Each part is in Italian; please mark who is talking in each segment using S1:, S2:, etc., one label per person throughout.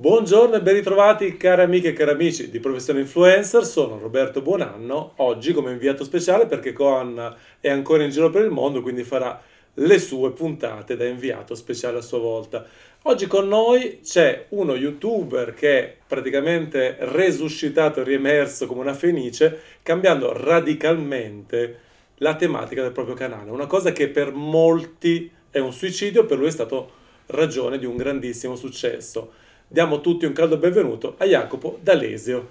S1: Buongiorno e ben ritrovati cari amiche e cari amici di Professione Influencer, sono Roberto Buonanno, oggi come inviato speciale perché Coan è ancora in giro per il mondo, quindi farà le sue puntate da inviato speciale a sua volta. Oggi con noi c'è uno youtuber che è praticamente resuscitato riemerso come una fenice, cambiando radicalmente la tematica del proprio canale, una cosa che per molti è un suicidio, per lui è stato ragione di un grandissimo successo. Diamo tutti un caldo benvenuto a Jacopo D'Alesio.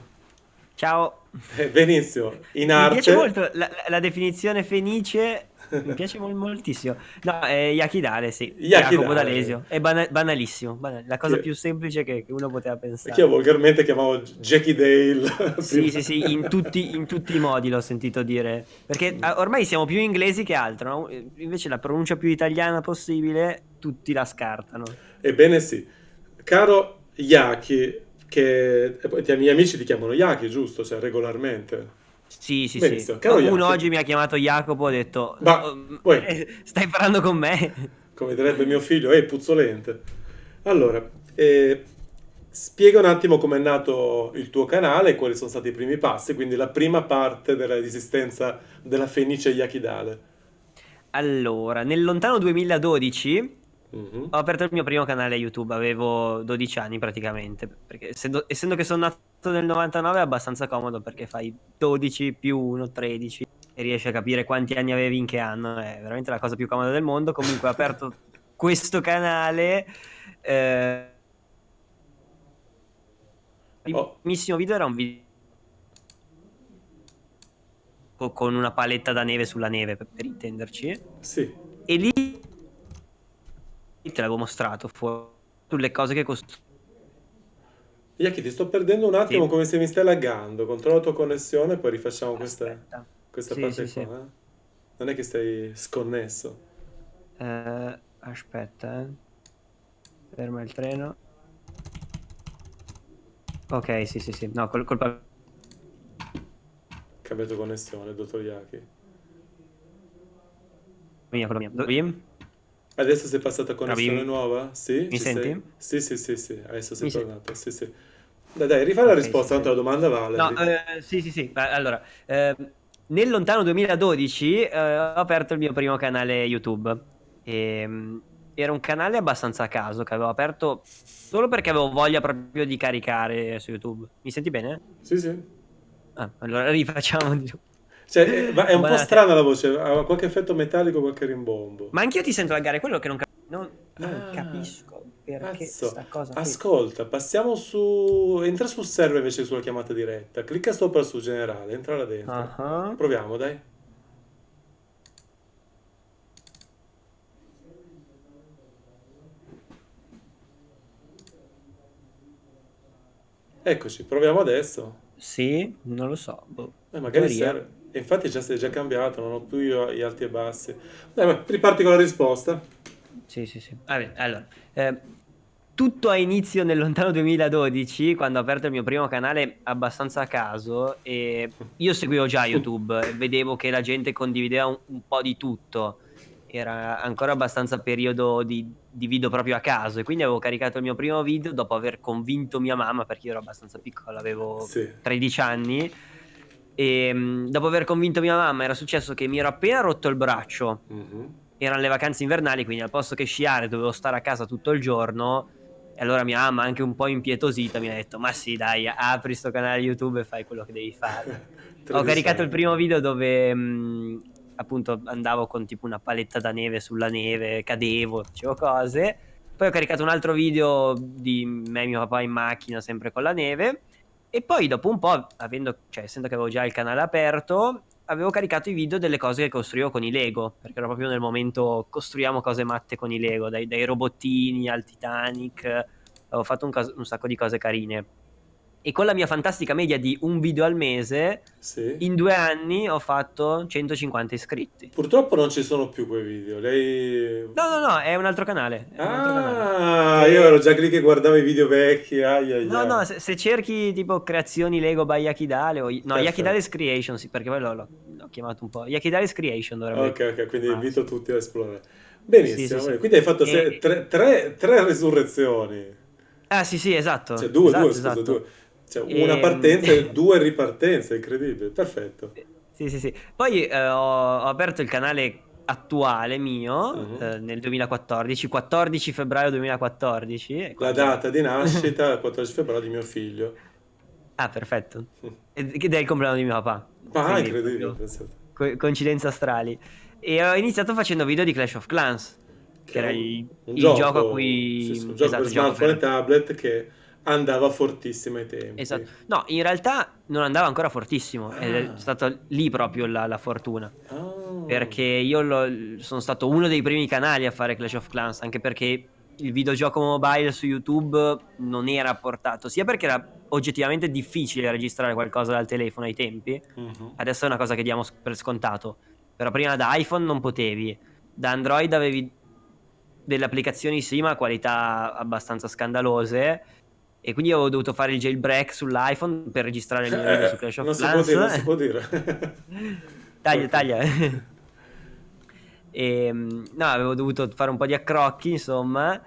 S2: Ciao.
S1: Eh, benissimo, in
S2: Mi
S1: arte.
S2: piace molto la, la definizione fenice, mi piace mol- moltissimo. No, è Yakidale, sì.
S1: Yakidale.
S2: Jacopo D'Alesio. È bana- banalissimo, banal- la cosa
S1: Che-
S2: più semplice che, che uno poteva pensare.
S1: Che io volgarmente chiamavo Jackie Dale.
S2: Sì, sì, sì, in tutti, in tutti i modi l'ho sentito dire. Perché ah, ormai siamo più inglesi che altro, no? Invece la pronuncia più italiana possibile, tutti la scartano.
S1: Ebbene sì. Caro Yaki, che e poi i miei amici ti chiamano Yaki, giusto? Cioè, regolarmente.
S2: Sì, sì,
S1: Benissimo.
S2: sì.
S1: Caro
S2: Qualcuno oggi mi ha chiamato Jacopo, ho detto...
S1: Ma,
S2: "Oh, eh, stai parlando con me?
S1: Come direbbe mio figlio, è puzzolente. Allora, eh, spiega un attimo com'è nato il tuo canale quali sono stati i primi passi, quindi la prima parte dell'esistenza della Fenice Yakidale.
S2: Allora, nel lontano 2012
S1: Mhm.
S2: ho aperto il mio primo canale YouTube, avevo 12 anni praticamente, perché essendo, essendo che sono nato nel 99 è abbastanza comodo perché fai 12 più 1, 13 e riesci a capire quanti anni avevi in che anno, è veramente la cosa più comoda del mondo. Comunque ho aperto questo canale, eh, il
S1: Oh.
S2: primissimo video era un video co- con una paletta da neve sulla neve, per, per intenderci.
S1: Sì.
S2: Te l'avevo mostrato fuori sulle cose che costruisco.
S1: Yaki, ti sto perdendo un attimo
S2: Sì.
S1: come se mi stai laggando. Controlla la tua connessione e poi rifacciamo questa,
S2: Aspetta.
S1: questa
S2: Sì,
S1: parte
S2: sì,
S1: qua. eh. Non è che stai sconnesso.
S2: Eh, aspetta, eh. Ferma il treno. Ok, sì, sì, sì. No, col- colpa
S1: Cambiato connessione, dottor Yaki.
S2: mia, colpa mia. Dove-
S1: Adesso sei passata connessione nuova? Sì?
S2: Mi senti?
S1: sei? Sì, sì, sì, sì. Adesso sei
S2: Mi
S1: tornato. Sì, sì. Dai, dai, rifai la
S2: Ok,
S1: risposta, tanto la domanda vale.
S2: No, eh, sì, sì, sì. Allora, eh, nel lontano 2012 eh, ho aperto il mio primo canale YouTube. Ehm, era un canale abbastanza a caso che avevo aperto solo perché avevo voglia proprio di caricare su YouTube. Mi senti bene?
S1: Sì, sì.
S2: Ah, allora rifacciamo. di-
S1: Cioè, eh, è un po'
S2: Guardate.
S1: strana la voce, ha qualche effetto metallico, qualche rimbombo.
S2: Ma anch'io ti sento laggare, quello che non, cap- non- non
S1: Ah,
S2: capisco perché
S1: Cazzo.
S2: sta cosa qui.
S1: Ascolta, passiamo su... Entra sul server invece sulla chiamata diretta. Clicca sopra su generale, entra là dentro.
S2: Ah,
S1: Proviamo, dai. Eccoci, proviamo adesso.
S2: Sì, non lo so. boh.
S1: Eh, magari serve. E infatti già si è già cambiato, non ho più io gli alti e bassi. Dai, ma riparti con la risposta.
S2: Sì, sì, sì. Vabbè, allora, eh, tutto ha inizio nel lontano 2012, quando ho aperto il mio primo canale abbastanza a caso e io seguivo già YouTube e vedevo che la gente condivideva un, un po' di tutto. Era ancora abbastanza periodo di, di video proprio a caso e quindi avevo caricato il mio primo video dopo aver convinto mia mamma, perché io ero abbastanza piccolo, avevo
S1: Sì.
S2: 13 anni. E mm, dopo aver convinto mia mamma era successo che mi ero appena rotto il braccio
S1: Mhm.
S2: erano le vacanze invernali, quindi al posto che sciare dovevo stare a casa tutto il giorno. E allora mia mamma, anche un po' impietosita, mi ha detto: Ma sì, dai, apri sto canale YouTube e fai quello che devi fare. Ho caricato il primo video dove mh, appunto andavo con tipo una paletta da neve sulla neve, cadevo, facevo cose. Poi ho caricato un altro video di me e mio papà in macchina, sempre con la neve. E poi dopo un po', avendo, cioè, essendo che avevo già il canale aperto, avevo caricato i video delle cose che costruivo con i Lego, perché ero proprio nel momento costruiamo cose matte con i Lego, dai, dai robottini al Titanic, avevo fatto un, un sacco di cose carine. E con la mia fantastica media di un video al mese,
S1: Sì.
S2: in due anni ho fatto 150 iscritti.
S1: Purtroppo non ci sono più quei video. Lei...
S2: No, no, no, è un altro canale. un altro canale.
S1: Ah, io ero già lì che guardavo i video vecchi. Ai, ai,
S2: No,
S1: ai.
S2: no, se, se cerchi tipo creazioni Lego by Yakidale o... No,
S1: Perfetto.
S2: Yakidale's Creation, sì, perché poi l'ho, l'ho- chiamato un po'. Yakidale's Creation dovrebbe...
S1: Ok, ok, quindi
S2: Ah,
S1: invito
S2: sì.
S1: tutti a esplorare. Benissimo,
S2: Sì,
S1: quindi hai fatto se-
S2: E-
S1: tre, tre- tre resurrezioni.
S2: Ah sì sì, esatto.
S1: Cioè due,
S2: esatto,
S1: due, scusa,
S2: esatto.
S1: due. Cioè una
S2: Ehm,
S1: partenza e due ripartenze, incredibile, perfetto.
S2: Sì, sì, sì. Poi eh, ho, ho aperto il canale attuale mio
S1: Mhm.
S2: eh, nel 2014, 14 febbraio 2014. e
S1: La data di nascita, il 14 febbraio di mio figlio.
S2: Ah, perfetto. Ed è il compleanno di mio papà.
S1: Ah,
S2: Quindi
S1: incredibile,
S2: co- coincidenze astrali. E ho iniziato facendo video di Clash of Clans, che era il,
S1: un
S2: il gioco, a cui...
S1: sì, sì, un gioco
S2: esatto,
S1: per
S2: gioco
S1: smartphone e tablet che andava fortissimo ai tempi.
S2: Esatto. No, in realtà non andava ancora fortissimo, ed è
S1: Ah.
S2: stata lì proprio la, la fortuna.
S1: Ah.
S2: Perché io lo- sono stato uno dei primi canali a fare Clash of Clans, anche perché il videogioco mobile su YouTube non era portato, sia perché era oggettivamente difficile registrare qualcosa dal telefono ai tempi,
S1: Mhm.
S2: adesso è una cosa che diamo per scontato, però prima da iPhone non potevi, da Android avevi delle applicazioni sì, ma a qualità abbastanza scandalose. E quindi avevo dovuto fare il jailbreak sull'iPhone per registrare il mio video su Clash of
S1: Eh, non si
S2: Clans.
S1: può dire, non si può dire.
S2: Taglia, taglia. e, mm, no, avevo dovuto fare un po' di accrocchi, insomma.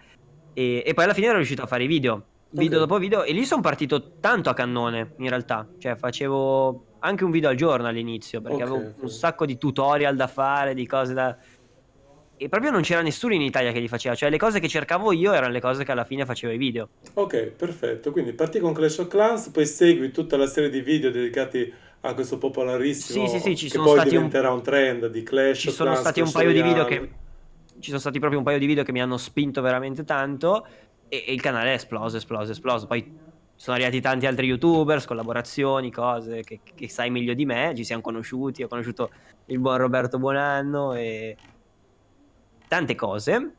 S2: E, e poi alla fine ero riuscito a fare i video. Video
S1: Ok.
S2: dopo video. E lì sono partito tanto a cannone, in realtà. Cioè, facevo anche un video al giorno all'inizio, perché
S1: Ok,
S2: avevo
S1: ok.
S2: un sacco di tutorial da fare, di cose da... E proprio non c'era nessuno in Italia che li faceva. Cioè, le cose che cercavo io erano le cose che alla fine facevo i video.
S1: Ok, perfetto. Quindi parti con Clash of Clans, poi segui tutta la serie di video dedicati a questo popolarissimo
S2: Sì, sì, sì, ci
S1: che
S2: sono
S1: poi
S2: stati un-
S1: diventerà un... trend di Clash
S2: ci
S1: of
S2: sono
S1: Clans,
S2: stati un paio di video che ci sono stati proprio un paio di video che mi hanno spinto veramente tanto e, e il canale è esploso, esploso, esploso. Poi sono arrivati tanti altri youtubers, collaborazioni, cose che, che sai meglio di me, ci siamo conosciuti, ho conosciuto il buon Roberto Buonanno e tante cose.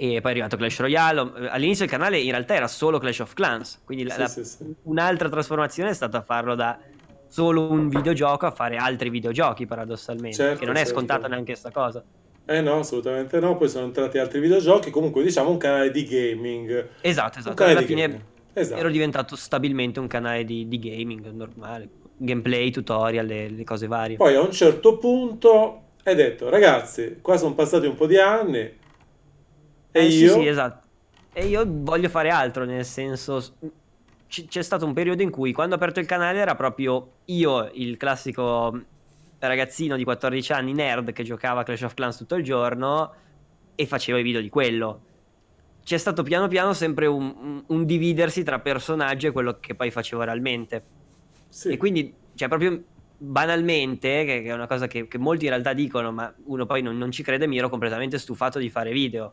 S2: E poi è arrivato Clash Royale. All'inizio il canale in realtà era solo Clash of Clans, quindi
S1: Sì,
S2: la-
S1: sì, sì.
S2: un'altra trasformazione è stata farlo da solo un videogioco a fare altri videogiochi paradossalmente,
S1: Certo,
S2: che non è
S1: certo.
S2: scontata neanche sta cosa.
S1: Eh no, assolutamente no. Poi sono entrati altri videogiochi. Comunque, diciamo un canale di gaming.
S2: Esatto, esatto. Alla fine.
S1: Esatto.
S2: ero diventato stabilmente un canale di, di gaming normale, gameplay, tutorial, le, le cose varie.
S1: Poi a un certo punto hai detto, ragazzi, qua sono passati un po' di anni e
S2: Eh, sì,
S1: io...
S2: sì, esatto. E io voglio fare altro, nel senso... c- C'è stato un periodo in cui quando ho aperto il canale era proprio io, il classico ragazzino di 14 anni, nerd, che giocava a Clash of Clans tutto il giorno e facevo i video di quello. C'è stato piano piano sempre un, un- dividersi tra personaggi e quello che poi facevo realmente.
S1: Sì.
S2: E quindi, cioè, proprio banalmente, che, che è una cosa che, che molti in realtà dicono, ma uno poi non, non ci crede, mi ero completamente stufato di fare video.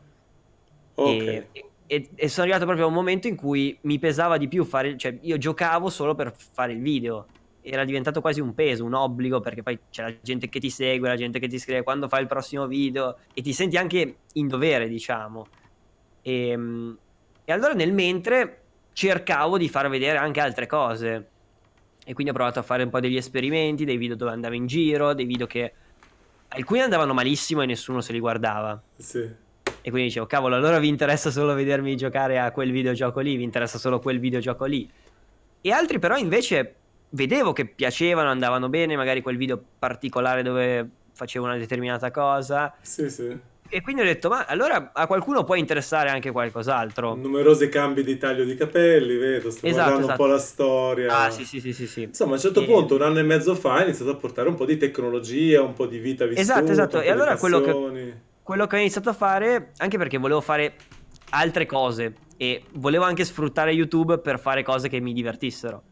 S1: Ok.
S2: E, e- e sono arrivato proprio a un momento in cui mi pesava di più fare, cioè io giocavo solo per fare il video. Era diventato quasi un peso, un obbligo, perché poi c'è la gente che ti segue, la gente che ti scrive quando fai il prossimo video e ti senti anche in dovere, diciamo. E, e allora nel mentre cercavo di far vedere anche altre cose. E quindi ho provato a fare un po' degli esperimenti, dei video dove andavo in giro, dei video che alcuni andavano malissimo e nessuno se li guardava.
S1: Sì.
S2: E quindi dicevo, cavolo, allora vi interessa solo vedermi giocare a quel videogioco lì, vi interessa solo quel videogioco lì. E altri però invece vedevo che piacevano, andavano bene, magari quel video particolare dove facevo una determinata cosa.
S1: Sì, sì.
S2: E quindi ho detto, ma allora a qualcuno può interessare anche qualcos'altro.
S1: Numerosi cambi di taglio di capelli, vedo, sto
S2: Esatto,
S1: guardando
S2: esatto.
S1: un po' la storia.
S2: Ah, sì, sì, sì, sì, sì.
S1: Insomma, a un certo
S2: E-
S1: punto, un anno e mezzo fa, hai iniziato a portare un po' di tecnologia, un po' di vita vissuta,
S2: Esatto, esatto. E allora quello che- quello che ho iniziato a fare, anche perché volevo fare altre cose e volevo anche sfruttare YouTube per fare cose che mi divertissero.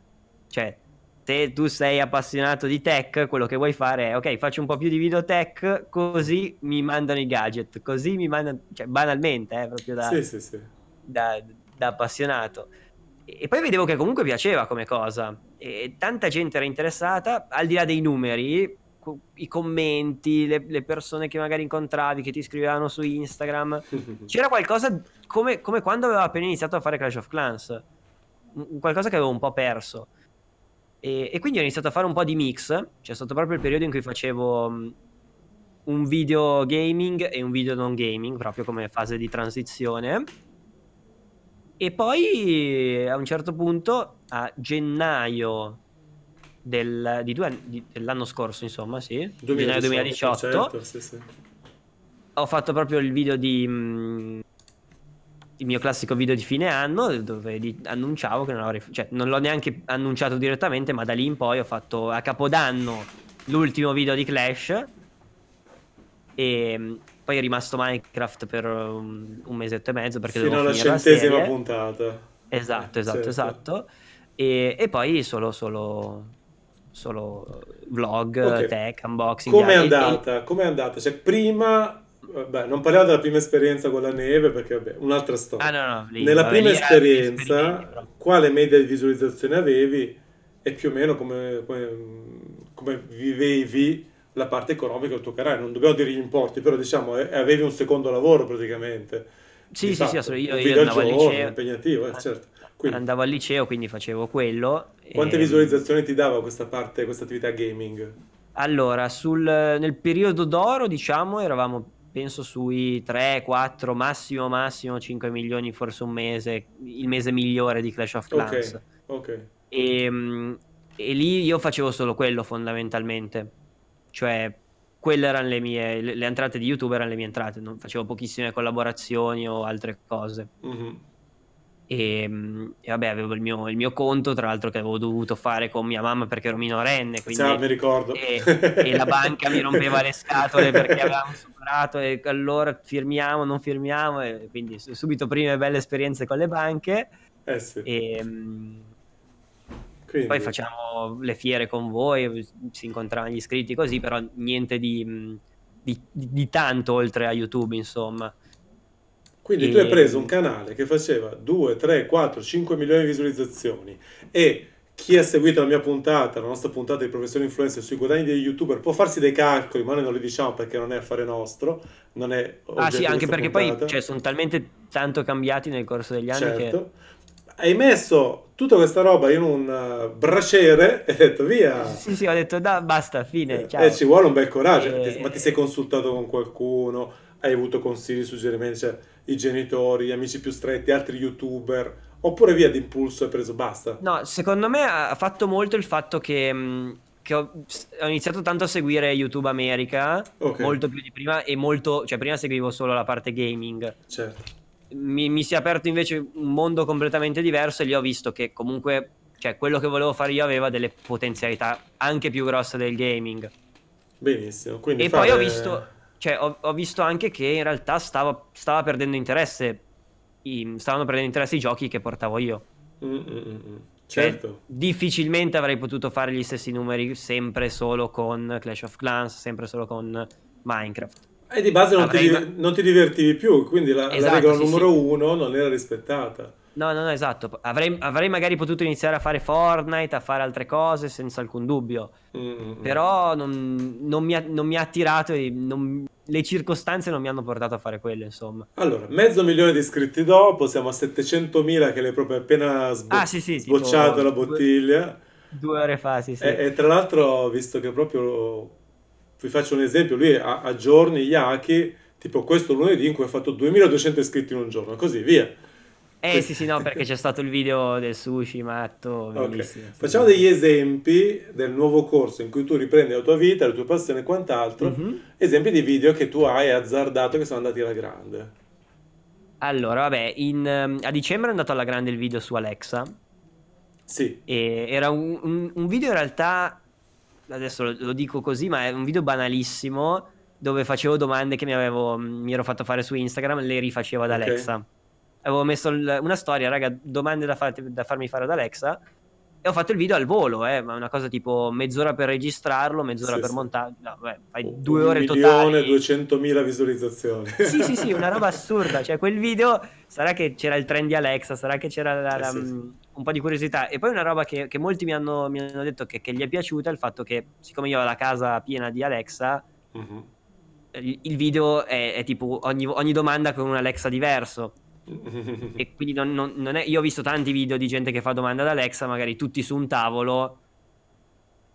S2: Cioè, se tu sei appassionato di tech, quello che vuoi fare è, ok, faccio un po' più di video tech, così mi mandano i gadget, così mi mandano, cioè, banalmente, eh, proprio da,
S1: Sì, sì, sì.
S2: da, da appassionato. E e poi vedevo che comunque piaceva come cosa. E tanta gente era interessata, al di là dei numeri, co- i commenti, le, le persone che magari incontravi, che ti scrivevano su Instagram. C'era qualcosa come, come quando avevo appena iniziato a fare Clash of Clans. Un- Qualcosa che avevo un po' perso. E, e quindi ho iniziato a fare un po' di mix. C'è stato proprio il periodo in cui facevo mh, un video gaming e un video non gaming, proprio come fase di transizione. E poi a un certo punto, a gennaio del- di due di- dell'anno scorso, insomma, sì, gennaio 2018,
S1: certo, sì, sì.
S2: ho fatto proprio il video di, mm, il mio classico video di fine anno dove di- annunciavo che non avrei, cioè non l'ho neanche annunciato direttamente, ma da lì in poi ho fatto a Capodanno l'ultimo video di Clash e mm, poi è rimasto Minecraft per um, un mesetto e mezzo perché
S1: Fino
S2: dovevo
S1: alla centesima puntata.
S2: Esatto,
S1: Eh,
S2: esatto,
S1: certo.
S2: esatto. E, e poi solo, solo, solo vlog,
S1: Ok.
S2: tech, unboxing.
S1: Com'è
S2: e- e-
S1: andata? Com'è andata? Cioè, prima, vabbè, non parliamo della prima esperienza con la neve perché, vabbè, un'altra storia.
S2: Ah no, no, lì,
S1: Nella
S2: vabbè,
S1: prima esperienza, quale media di visualizzazione avevi e più o meno come, come, come vivevi la parte economica del tuo canale? Non dobbiamo dire gli importi, però diciamo, eh, avevi un secondo lavoro praticamente.
S2: Sì,
S1: Di
S2: sì, sì,
S1: fatto. Un
S2: Io, io andavo al liceo.
S1: impegnativo, eh, certo. Quindi,
S2: Andavo al liceo, quindi facevo quello.
S1: quante
S2: e-
S1: visualizzazioni ti dava questa parte, questa attività gaming?
S2: Allora, sul, nel periodo d'oro, diciamo, eravamo penso sui 3, 4, massimo massimo 5 milioni, forse un mese, il mese migliore di Clash of Clans.
S1: Ok, ok.
S2: E, mm, e lì io facevo solo quello fondamentalmente, cioè quelle erano le mie, le, le entrate di YouTube erano le mie entrate, non facevo pochissime collaborazioni o altre cose.
S1: Mhm.
S2: E, mm, e vabbè, avevo il mio, il mio conto, tra l'altro, che avevo dovuto fare con mia mamma perché ero minorenne, quindi
S1: Sì, mi ricordo.
S2: e, e la banca mi rompeva le scatole perché avevamo superato e allora firmiamo, non firmiamo, e quindi su- subito prime belle esperienze con le banche
S1: Eh sì,
S2: e
S1: quindi...
S2: poi facciamo le fiere con voi, si incontravano gli iscritti così, però niente di, di- di- di tanto oltre a YouTube, insomma.
S1: Quindi
S2: E-
S1: tu hai preso un canale che faceva 2, 3, 4, 5 milioni di visualizzazioni e chi ha seguito la mia puntata, la nostra puntata di professore influencer sui guadagni degli youtuber può farsi dei calcoli, ma noi non li diciamo perché non è affare nostro, non è
S2: Ah sì, anche perché poi
S1: puntata.
S2: cioè, sono talmente tanto cambiati nel corso degli anni che...
S1: Certo. Hai messo tutta questa roba in un uh, braciere e hai detto via.
S2: Sì, sì, ho detto da, basta, fine, ciao.
S1: E ci vuole un bel coraggio.
S2: Eh,
S1: Ti- ma ti sei consultato con qualcuno? Hai avuto consigli, suggerimenti, cioè i genitori, gli amici più stretti, altri youtuber? Oppure via d'impulso hai preso basta?
S2: No, secondo me ha fatto molto il fatto che, mh, che ho, ho iniziato tanto a seguire YouTube America,
S1: Ok.
S2: molto più di prima, e molto, cioè prima seguivo solo la parte gaming.
S1: Certo.
S2: Mi, mi si è aperto invece un mondo completamente diverso e lì ho visto che comunque, cioè quello che volevo fare io aveva delle potenzialità anche più grosse del gaming.
S1: Benissimo. Quindi
S2: E
S1: fare-
S2: poi ho visto, cioè, ho, ho visto anche che in realtà stava, stava perdendo interesse, i- stavano perdendo interesse i giochi che portavo io.
S1: Mm, mm, mm, mm.
S2: Cioè,
S1: Certo.
S2: difficilmente avrei potuto fare gli stessi numeri sempre solo con Clash of Clans, sempre solo con Minecraft.
S1: E di base non, ti,
S2: Avrei-
S1: div- non ti divertivi più, quindi la, la
S2: Esatto,
S1: regola
S2: sì,
S1: numero
S2: sì.
S1: uno non era rispettata.
S2: No, no, no, esatto. Avrei, avrei magari potuto iniziare a fare Fortnite, a fare altre cose senza alcun dubbio.
S1: Mm, mm, mm.
S2: Però non, non mi ha, non mi ha attirato e non- le circostanze non mi hanno portato a fare quello, insomma.
S1: Allora, mezzo milione di iscritti dopo, siamo a 700.000 che l'hai proprio appena sbo-
S2: Ah, sì, sì, tipo
S1: sbocciato la
S2: due-
S1: bottiglia.
S2: Due ore fa, sì, sì.
S1: E, e tra l'altro, visto che proprio vi faccio un esempio, lui ha, ha giorni, Yaki, tipo questo lunedì in cui ha fatto 2200 iscritti in un giorno, così via.
S2: Eh sì, sì, no, perché c'è stato il video del sushi matto, bellissimo.
S1: Facciamo degli esempi del nuovo corso in cui tu riprendi la tua vita, le tue passioni e quant'altro,
S2: Mhm.
S1: esempi di video che tu hai azzardato che sono andati alla grande.
S2: Allora, vabbè, in, ehm, a dicembre è andato alla grande il video su Alexa
S1: Sì,
S2: e era un, un- un video in realtà, adesso lo, lo dico così, ma è un video banalissimo dove facevo domande che mi, avevo, mi ero fatto fare su Instagram, le rifacevo ad
S1: Ok.
S2: Alexa. Avevo messo il- una storia, raga, domande da, far- da farmi fare ad Alexa e ho fatto il video al volo, eh, ma una cosa tipo mezz'ora per registrarlo, mezz'ora
S1: Sì,
S2: per
S1: sì.
S2: montarlo, no, beh, fai
S1: Un
S2: due ore totali.
S1: e 200.000 visualizzazioni.
S2: Sì, sì, sì, una roba assurda. Cioè, quel video sarà che c'era il trend di Alexa, sarà che c'era la-
S1: Eh,
S2: la-
S1: sì, sì.
S2: un po' di curiosità. E poi una roba che, che molti mi hanno, mi hanno detto che, che gli è piaciuta è il fatto che, siccome io ho la casa piena di Alexa,
S1: Mhm.
S2: il, il video è, è tipo ogni, ogni domanda con un Alexa diverso. E quindi non, non- non è. Io ho visto tanti video di gente che fa domande ad Alexa, magari tutti su un tavolo,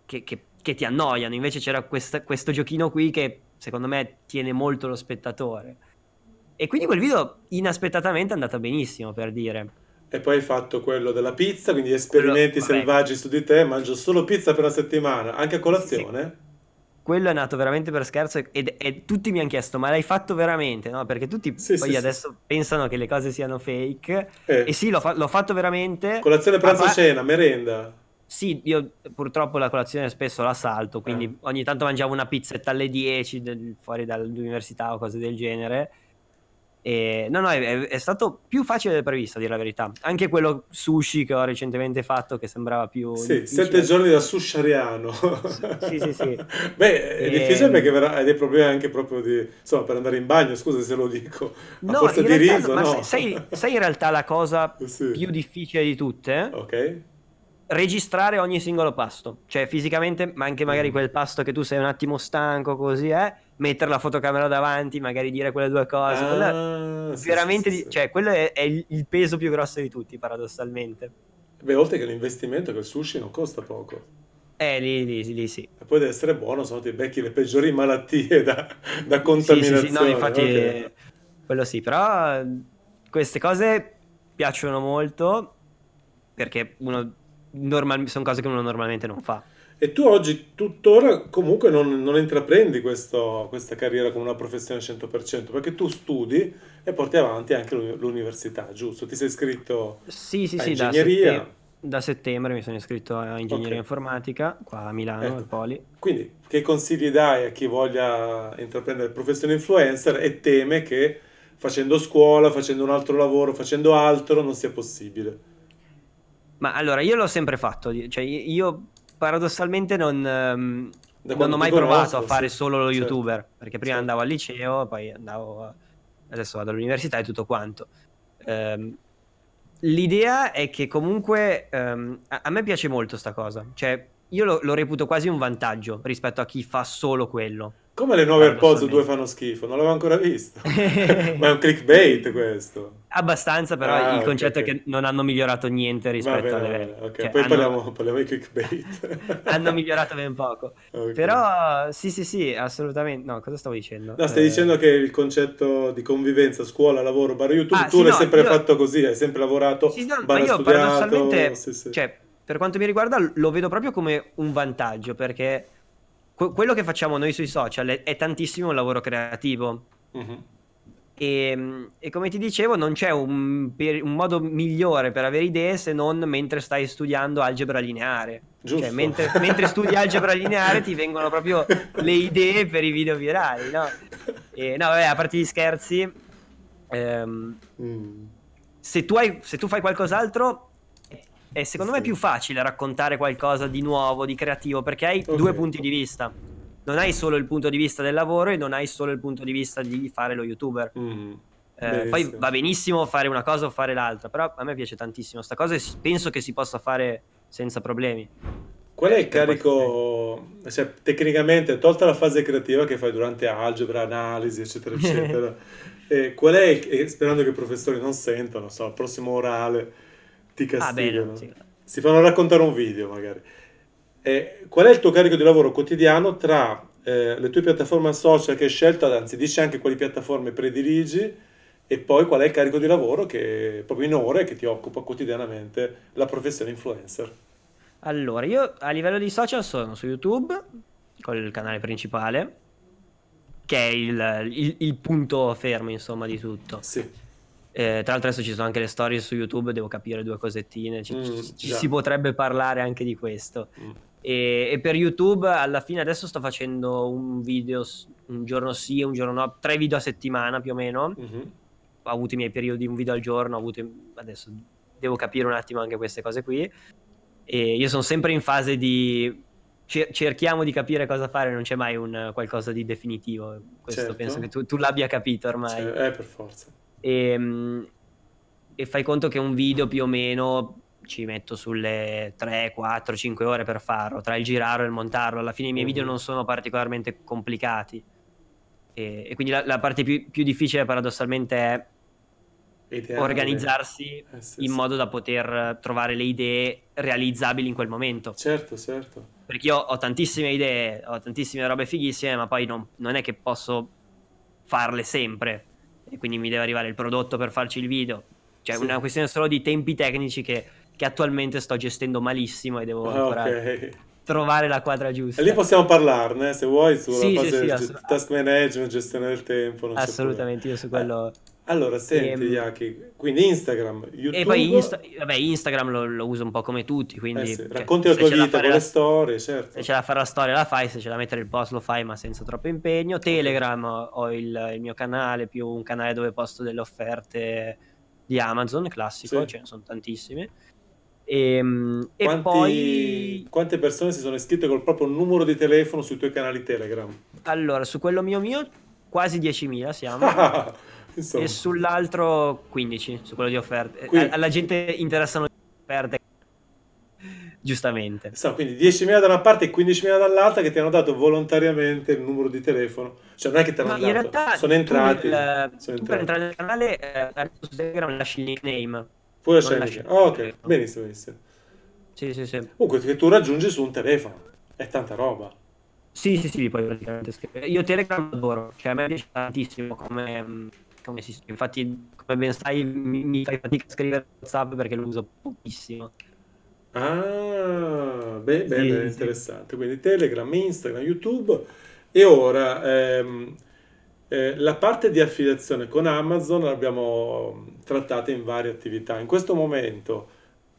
S2: che, che- che ti annoiano. Invece c'era questa- questo giochino qui che secondo me tiene molto lo spettatore. E quindi quel video inaspettatamente è andato benissimo per dire.
S1: E poi hai fatto quello della pizza, quindi esperimenti
S2: Quello-
S1: selvaggi su di te, mangio solo pizza per una settimana, anche a colazione?
S2: Quello è nato veramente per scherzo e, e tutti mi hanno chiesto ma l'hai fatto veramente? No? Perché tutti sì, poi sì, adesso sì. pensano che le cose siano fake eh. e sì l'ho, fa- l'ho, fatto veramente.
S1: Colazione, pranzo, ma... cena, merenda.
S2: Sì, io purtroppo la colazione spesso la salto, quindi eh. ogni tanto mangiavo una pizzetta alle 10 del, fuori dall'università o cose del genere e, no, no, è, è, stato più facile del previsto, a dire la verità. Anche quello sushi che ho recentemente fatto, che sembrava più.
S1: Sì, sette giorni da sushariano.
S2: sì, sì, sì.
S1: Beh, è e... difficile perché hai dei problemi anche proprio di. insomma, per andare in bagno, scusa se lo dico. A no, forza di
S2: realtà,
S1: riso,
S2: ma
S1: no.
S2: sai, sai, in realtà la cosa sì. più difficile di tutte?
S1: Ok
S2: registrare ogni singolo pasto, cioè fisicamente, ma anche magari mm. quel pasto che tu sei un attimo stanco, così è, eh, mettere la fotocamera davanti, magari dire quelle due cose. Ah, sì, veramente, sì, sì, cioè, quello è, è, il peso più grosso di tutti, paradossalmente.
S1: Beh, oltre che l'investimento, che il sushi non costa poco.
S2: Eh, lì, lì, lì sì.
S1: E poi deve essere buono, se no ti becchi le peggiori malattie da, da contaminazione. Sì, sì,
S2: no, infatti, okay. quello sì, però queste cose piacciono molto perché uno normal- sono cose che uno normalmente non fa.
S1: E tu oggi tuttora comunque non, non intraprendi questo, questa carriera come una professione al 100%, perché tu studi e porti avanti anche l'università, giusto? Ti sei iscritto
S2: sì, sì, sì, ingegneria? Da, settem- da settembre mi sono iscritto a ingegneria okay. informatica qua a Milano, ecco. al Poli.
S1: Quindi che consigli dai a chi voglia intraprendere la professione influencer e teme che facendo scuola, facendo un altro lavoro, facendo altro non sia possibile?
S2: Ma allora, io l'ho sempre fatto, cioè io paradossalmente non, um, non ho mai provato a fare sì. solo lo certo. youtuber, perché prima certo. andavo al liceo, poi andavo, adesso vado all'università e tutto quanto. Um, l'idea è che comunque um, a, a, me piace molto sta cosa, cioè io lo, lo reputo quasi un vantaggio rispetto a chi fa solo quello.
S1: Come le nuove AirPods 2 fanno schifo? Non l'avevo ancora visto. Ma è un clickbait questo.
S2: Abbastanza, però ah, il concetto okay, è che non hanno migliorato niente rispetto bene, alle.
S1: Okay. Cioè, Poi hanno... parliamo, parliamo, di clickbait.
S2: hanno migliorato ben poco. Però sì, sì, sì, assolutamente. No, cosa stavo dicendo?
S1: No, stai eh... dicendo che il concetto di convivenza, scuola, lavoro, bar YouTube, ah, tu sì, l'hai no, sempre io... fatto così, hai sempre lavorato, sì, no, ma io studiato,
S2: paradossalmente, sì, sì. cioè, per quanto mi riguarda, lo vedo proprio come un vantaggio, perché quello che facciamo noi sui social è, è tantissimo un lavoro creativo. Uh-huh. E, e, come ti dicevo, non c'è un, per, un, modo migliore per avere idee se non mentre stai studiando algebra lineare. Cioè, mentre, mentre, studi algebra lineare ti vengono proprio le idee per i video virali, no? E, no, vabbè, a parte gli scherzi, ehm, mm. se, tu hai, se tu fai qualcos'altro e secondo sì. me è più facile raccontare qualcosa di nuovo, di creativo, perché hai okay. due punti di vista. Non hai solo il punto di vista del lavoro e non hai solo il punto di vista di fare lo youtuber. Mm. Eh, poi va benissimo fare una cosa o fare l'altra, però a me piace tantissimo sta cosa e penso che si possa fare senza problemi.
S1: Qual è il carico, cioè, tecnicamente, tolta la fase creativa che fai durante algebra, analisi, eccetera, eccetera, eh, qual è, il, sperando che i professori non sentano, so, il prossimo orale, ti castigano. Ah, bene, sì. Si fanno raccontare un video magari. Eh, qual è il tuo carico di lavoro quotidiano tra eh, le tue piattaforme social che hai scelto, anzi dici anche quali piattaforme prediligi e poi qual è il carico di lavoro che proprio in ore che ti occupa quotidianamente la professione influencer?
S2: Allora, io a livello di social sono su YouTube, con il canale principale, che è il, il, il punto fermo insomma di tutto.
S1: Sì
S2: eh, tra l'altro adesso ci sono anche le storie su YouTube, devo capire due cosettine, ci, mm, ci si potrebbe parlare anche di questo. Mm. E, e, per YouTube alla fine adesso sto facendo un video un giorno sì, un giorno no, tre video a settimana più o meno. Mm-hmm. Ho avuto i miei periodi un video al giorno, ho avuto, adesso devo capire un attimo anche queste cose qui. E io sono sempre in fase di cerchiamo di capire cosa fare, non c'è mai un qualcosa di definitivo. Questo certo. penso che tu, tu, l'abbia capito ormai.
S1: Cioè, eh, per forza.
S2: E, ehm, e fai conto che un video più o meno ci metto sulle 3, 4, 5 ore per farlo, tra il girarlo e il montarlo. Alla fine i miei video mhm. non sono particolarmente complicati. E, e quindi la, la parte più, più, difficile paradossalmente è Ideale. organizzarsi eh, sì, in sì. modo da poter trovare le idee realizzabili in quel momento.
S1: Certo, certo.
S2: Perché io ho tantissime idee, ho tantissime robe fighissime, ma poi non, non è che posso farle sempre e quindi mi deve arrivare il prodotto per farci il video. Cioè, sì. una questione solo di tempi tecnici che, che, attualmente sto gestendo malissimo e devo ah, ancora okay. trovare la quadra giusta.
S1: E lì possiamo parlarne, se vuoi, sulla
S2: Sì, sì,
S1: fase
S2: sì,
S1: di
S2: assolut-
S1: task management, gestione del tempo.
S2: Assolutamente, io su quello...
S1: problema. Allora, senti,
S2: Ehm,
S1: Yaki, quindi Instagram, YouTube...
S2: E poi Insta- vabbè, Instagram lo, lo uso un po' come tutti, quindi...
S1: eh sì,
S2: cioè,
S1: racconti la tua vita con
S2: la-
S1: le storie, certo.
S2: Se c'è da fare la storia la fai, se c'è da mettere il post lo fai, ma senza troppo impegno. Telegram ho il, il mio canale, più un canale dove posto delle offerte di Amazon, classico,
S1: Sì.
S2: ce ne sono tantissime. Ehm, E,
S1: Quanti-
S2: poi,
S1: Quante persone si sono iscritte col proprio numero di telefono sui tuoi canali Telegram?
S2: allora, su quello mio mio, quasi 10.000 siamo. E sull'altro 15, su quello di offerte.
S1: Quindi-
S2: A- Alla gente interessano le offerte, giustamente.
S1: insomma, quindi 10.000 da una parte e 15.000 dall'altra che ti hanno dato volontariamente il numero di telefono. Cioè non è che ti hanno
S2: Ma in
S1: dato,
S2: realtà
S1: sono entrati.
S2: nel-
S1: sono
S2: tu per
S1: entrati.
S2: entrare nel canale eh, su Telegram lasci il nickname.
S1: Pure
S2: lasci-
S1: oh, ok, benissimo, benissimo.
S2: Sì, sì, sì.
S1: Comunque che tu raggiungi su un telefono. È tanta roba.
S2: Sì, sì, sì, poi praticamente scrivere. Io Telegram adoro, cioè a me piace tantissimo come, mm, come si Infatti, come ben sai, mi, mi fai fatica a scrivere WhatsApp perché lo uso pochissimo.
S1: Ah, beh, beh,
S2: Sì,
S1: beh,
S2: sì.
S1: interessante. Quindi Telegram, Instagram, YouTube e ora ehm, eh, la parte di affiliazione con Amazon l'abbiamo trattata in varie attività. In questo momento,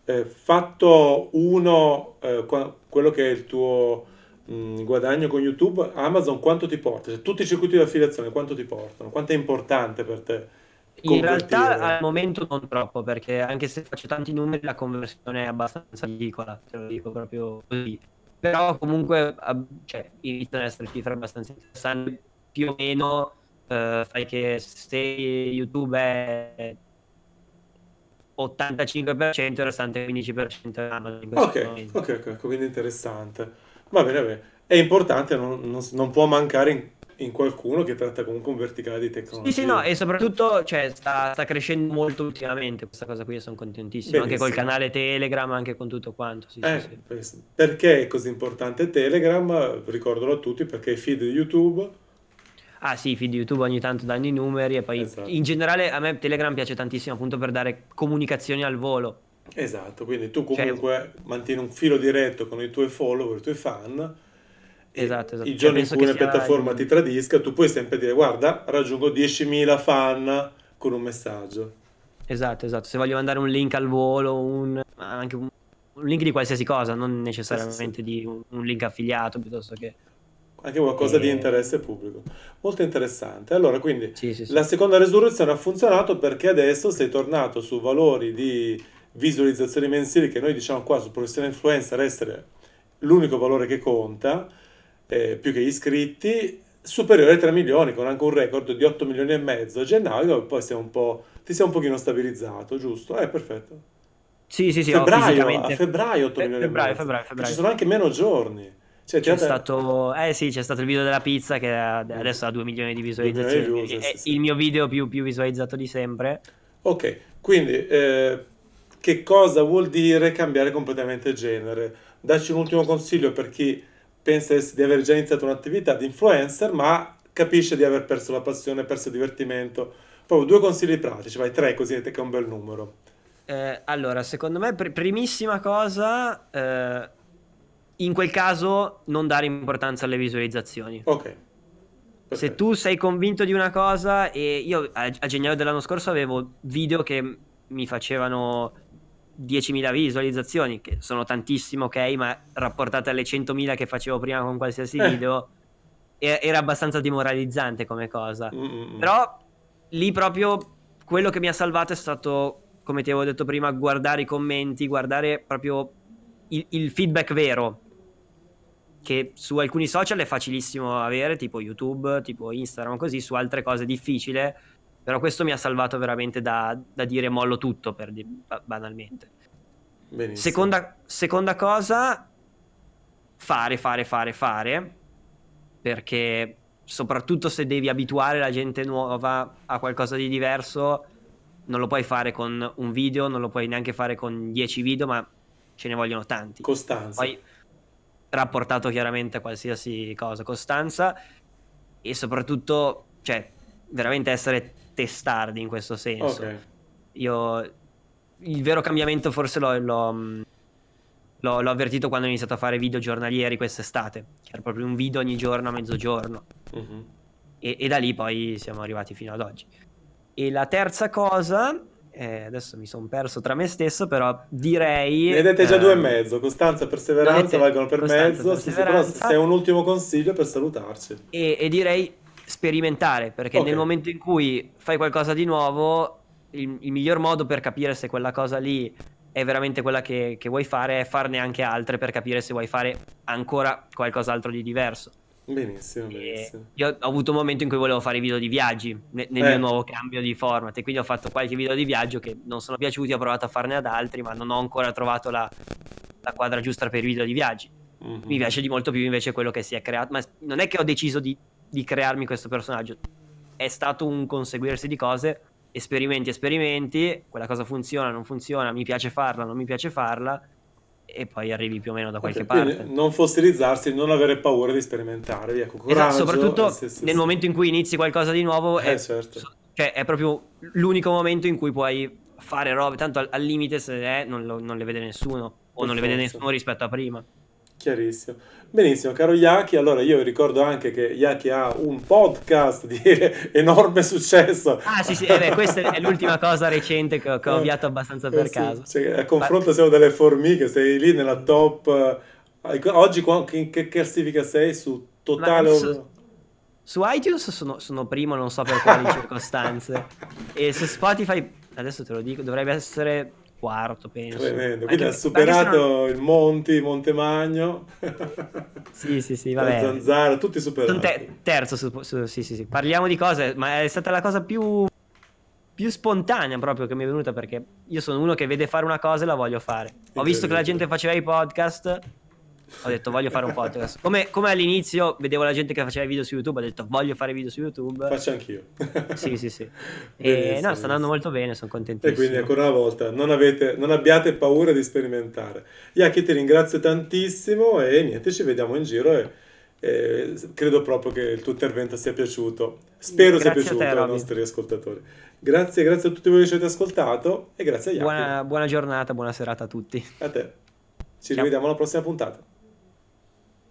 S1: eh, fatto uno, eh, quello che è il tuo mh, guadagno con YouTube, Amazon quanto ti porta? Cioè, tutti i circuiti di affiliazione quanto ti portano? Quanto è importante per te?
S2: In realtà al momento non troppo, perché anche se faccio tanti numeri la conversione è abbastanza ridicola, te lo dico proprio così. Però comunque cioè, iniziano ad essere cifre abbastanza interessanti, più o meno eh, fai che se YouTube è 85%, il restante 15% è Amazon questo
S1: Ok, ok, ecco, quindi interessante. Va bene, va bene. È importante, non, non- non può mancare in, in qualcuno che tratta comunque un verticale di tecnologia.
S2: Sì, sì, no, e soprattutto cioè, sta, sta crescendo molto ultimamente questa cosa qui, io sono contentissimo, anche col
S1: Benissimo.
S2: canale Telegram, anche con tutto quanto. Sì,
S1: Eh,
S2: sì, sì.
S1: per- perché è così importante Telegram? Ricordalo a tutti perché i feed di YouTube.
S2: Ah sì, i feed di YouTube ogni tanto danno i numeri e poi
S1: Esatto.
S2: in generale a me Telegram piace tantissimo appunto per dare comunicazioni al volo.
S1: Esatto, quindi tu
S2: Cioè-
S1: comunque mantieni un filo diretto con i tuoi follower, i tuoi fan.
S2: Esatto, esatto.
S1: I
S2: Cioè,
S1: giorni in
S2: penso
S1: cui una piattaforma
S2: il-
S1: ti tradisca, tu puoi sempre dire guarda, raggiungo 10.000 fan con un messaggio.
S2: Esatto, esatto. Se voglio mandare un link al volo, un, anche un, un link di qualsiasi cosa, non necessariamente di un, un link affiliato piuttosto che...
S1: Anche qualcosa di
S2: Eh.
S1: interesse pubblico. Molto interessante. Allora, quindi
S2: Sì, sì, sì.
S1: La seconda resurrezione ha funzionato perché adesso sei tornato su valori di visualizzazioni mensili che noi diciamo qua su Professione Influencer essere l'unico valore che conta, eh, più che gli iscritti, superiore ai 3 milioni, con anche un record di 8 milioni e mezzo a gennaio, e poi siamo un po', ti sei un pochino stabilizzato, giusto? Eh, perfetto.
S2: Sì, sì, sì,
S1: febbraio,
S2: fisicamente...
S1: a febbraio 8
S2: Fe-
S1: milioni
S2: febbraio,
S1: e mezzo.
S2: febbraio,
S1: E
S2: febbraio.
S1: Ci sono anche meno giorni. Cioè,
S2: C'è stato, eh sì, c'è stato il video della pizza che adesso ha 2 milioni di visualizzazioni.
S1: milioni di
S2: è il mio video più, più visualizzato di sempre.
S1: Ok, quindi eh, che cosa vuol dire cambiare completamente genere? Dacci un ultimo consiglio per chi pensa di di aver già iniziato un'attività di influencer, ma capisce di aver perso la passione, perso il divertimento. Proprio due consigli pratici, vai tre così che è un bel numero.
S2: Eh, allora, secondo me, pr- primissima cosa, eh, in quel caso non dare importanza alle visualizzazioni.
S1: Ok.
S2: Se tu sei convinto di una cosa, e io a, a gennaio dell'anno scorso avevo video che mi facevano 10.000 visualizzazioni, che sono tantissimo, ok, ma rapportate alle 100.000 che facevo prima con qualsiasi
S1: Eh.
S2: video, era abbastanza demoralizzante come cosa.
S1: Mm, mm, mm.
S2: Però lì proprio quello che mi ha salvato è stato, come ti avevo detto prima, guardare i commenti, guardare proprio il, il feedback vero. Che su alcuni social è facilissimo avere, tipo YouTube, tipo Instagram, così, su altre cose è difficile. Però questo mi ha salvato veramente da, da dire mollo tutto, per di- ba- banalmente. Seconda, seconda cosa, fare, fare, fare, fare, perché soprattutto se devi abituare la gente nuova a qualcosa di diverso, non lo puoi fare con un video, non lo puoi neanche fare con 10 video, ma ce ne vogliono tanti.
S1: Costanza.
S2: Poi rapportato chiaramente a qualsiasi cosa, costanza e soprattutto, cioè, veramente essere testardi in questo senso.
S1: Ok.
S2: Io il vero cambiamento forse l'ho, l'ho, l'ho, l'ho avvertito quando ho iniziato a fare video giornalieri quest'estate, che era proprio un video ogni giorno a mezzogiorno.
S1: Mhm.
S2: E, e da lì poi siamo arrivati fino ad oggi. E la terza cosa, eh, adesso mi sono perso tra me stesso, però direi...
S1: Dette già due e
S2: ehm,
S1: mezzo, costanza e perseveranza valgono per
S2: costanza
S1: mezzo, sì, sì, però se hai un ultimo consiglio per salutarci.
S2: e, e direi sperimentare, perché
S1: Ok.
S2: nel momento in cui fai qualcosa di nuovo, il, il miglior modo per capire se quella cosa lì è veramente quella che, che vuoi fare è farne anche altre per capire se vuoi fare ancora qualcos'altro di diverso.
S1: Benissimo, benissimo.
S2: io ho avuto un momento in cui volevo fare i video di viaggi ne- nel
S1: Eh.
S2: mio nuovo cambio di format e quindi ho fatto qualche video di viaggio che non sono piaciuti, ho provato a farne ad altri, ma non ho ancora trovato la, la quadra giusta per i video di viaggi.
S1: Mhm.
S2: Mi piace di molto più invece quello che si è creato, ma non è che ho deciso di, di crearmi questo personaggio, è stato un conseguirsi di cose, esperimenti, esperimenti, quella cosa funziona, non funziona, mi piace farla, non mi piace farla e poi arrivi più o meno da qualche parte.
S1: non fossilizzarsi, non avere paura di sperimentare, via, con
S2: Esatto,
S1: coraggio.
S2: soprattutto
S1: eh, sì, sì,
S2: nel
S1: sì.
S2: momento in cui inizi qualcosa di nuovo,
S1: Eh,
S2: è,
S1: certo.
S2: cioè, è proprio l'unico momento in cui puoi fare robe, tanto al, al limite se è non, lo- non le vede nessuno, o
S1: Per
S2: non le vede
S1: forza.
S2: nessuno rispetto a prima.
S1: Chiarissimo. Benissimo, caro Yaki, allora io ricordo anche che Yaki ha un podcast di enorme successo.
S2: Ah sì sì, eh beh, questa è l'ultima cosa recente che, ho- che ho avviato abbastanza per
S1: Eh sì,
S2: caso.
S1: cioè, a confronto siamo delle formiche, sei lì nella top... eh, Oggi qua- in che classifica sei su totale...
S2: Ma su- Su iTunes sono, sono primo, non so per quali circostanze. E su Spotify, adesso te lo dico, dovrebbe essere quarto, penso.
S1: Tremendo, quindi ha
S2: anche se
S1: superato il Monti, Montemagno,
S2: Sì, sì, sì, vabbè.
S1: Zanzara, tutti superati.
S2: Te- terzo, su, su- sì, sì, sì. Parliamo di cose, ma è stata la cosa più, più spontanea proprio che mi è venuta perché io sono uno che vede fare una cosa e la voglio fare. Ho visto che la gente faceva i podcast, ho detto voglio fare un podcast. Come, come all'inizio vedevo la gente che faceva i video su YouTube, ho detto voglio fare video su YouTube.
S1: Faccio anch'io.
S2: Sì, sì, sì. E no, sta andando molto bene, sono
S1: E
S2: contentissimo.
S1: quindi ancora una volta non, avete, non abbiate paura di sperimentare. Yaki ti ringrazio tantissimo e niente, ci vediamo in giro e, e credo proprio che il tuo intervento sia piaciuto. Spero sia
S2: Grazie a te,
S1: piaciuto ai
S2: Robby.
S1: nostri ascoltatori. Grazie, grazie a tutti voi che ci avete ascoltato e grazie a Yaki.
S2: Buona, buona giornata, buona serata a tutti.
S1: A te. Ci
S2: Ciao.
S1: rivediamo alla prossima puntata.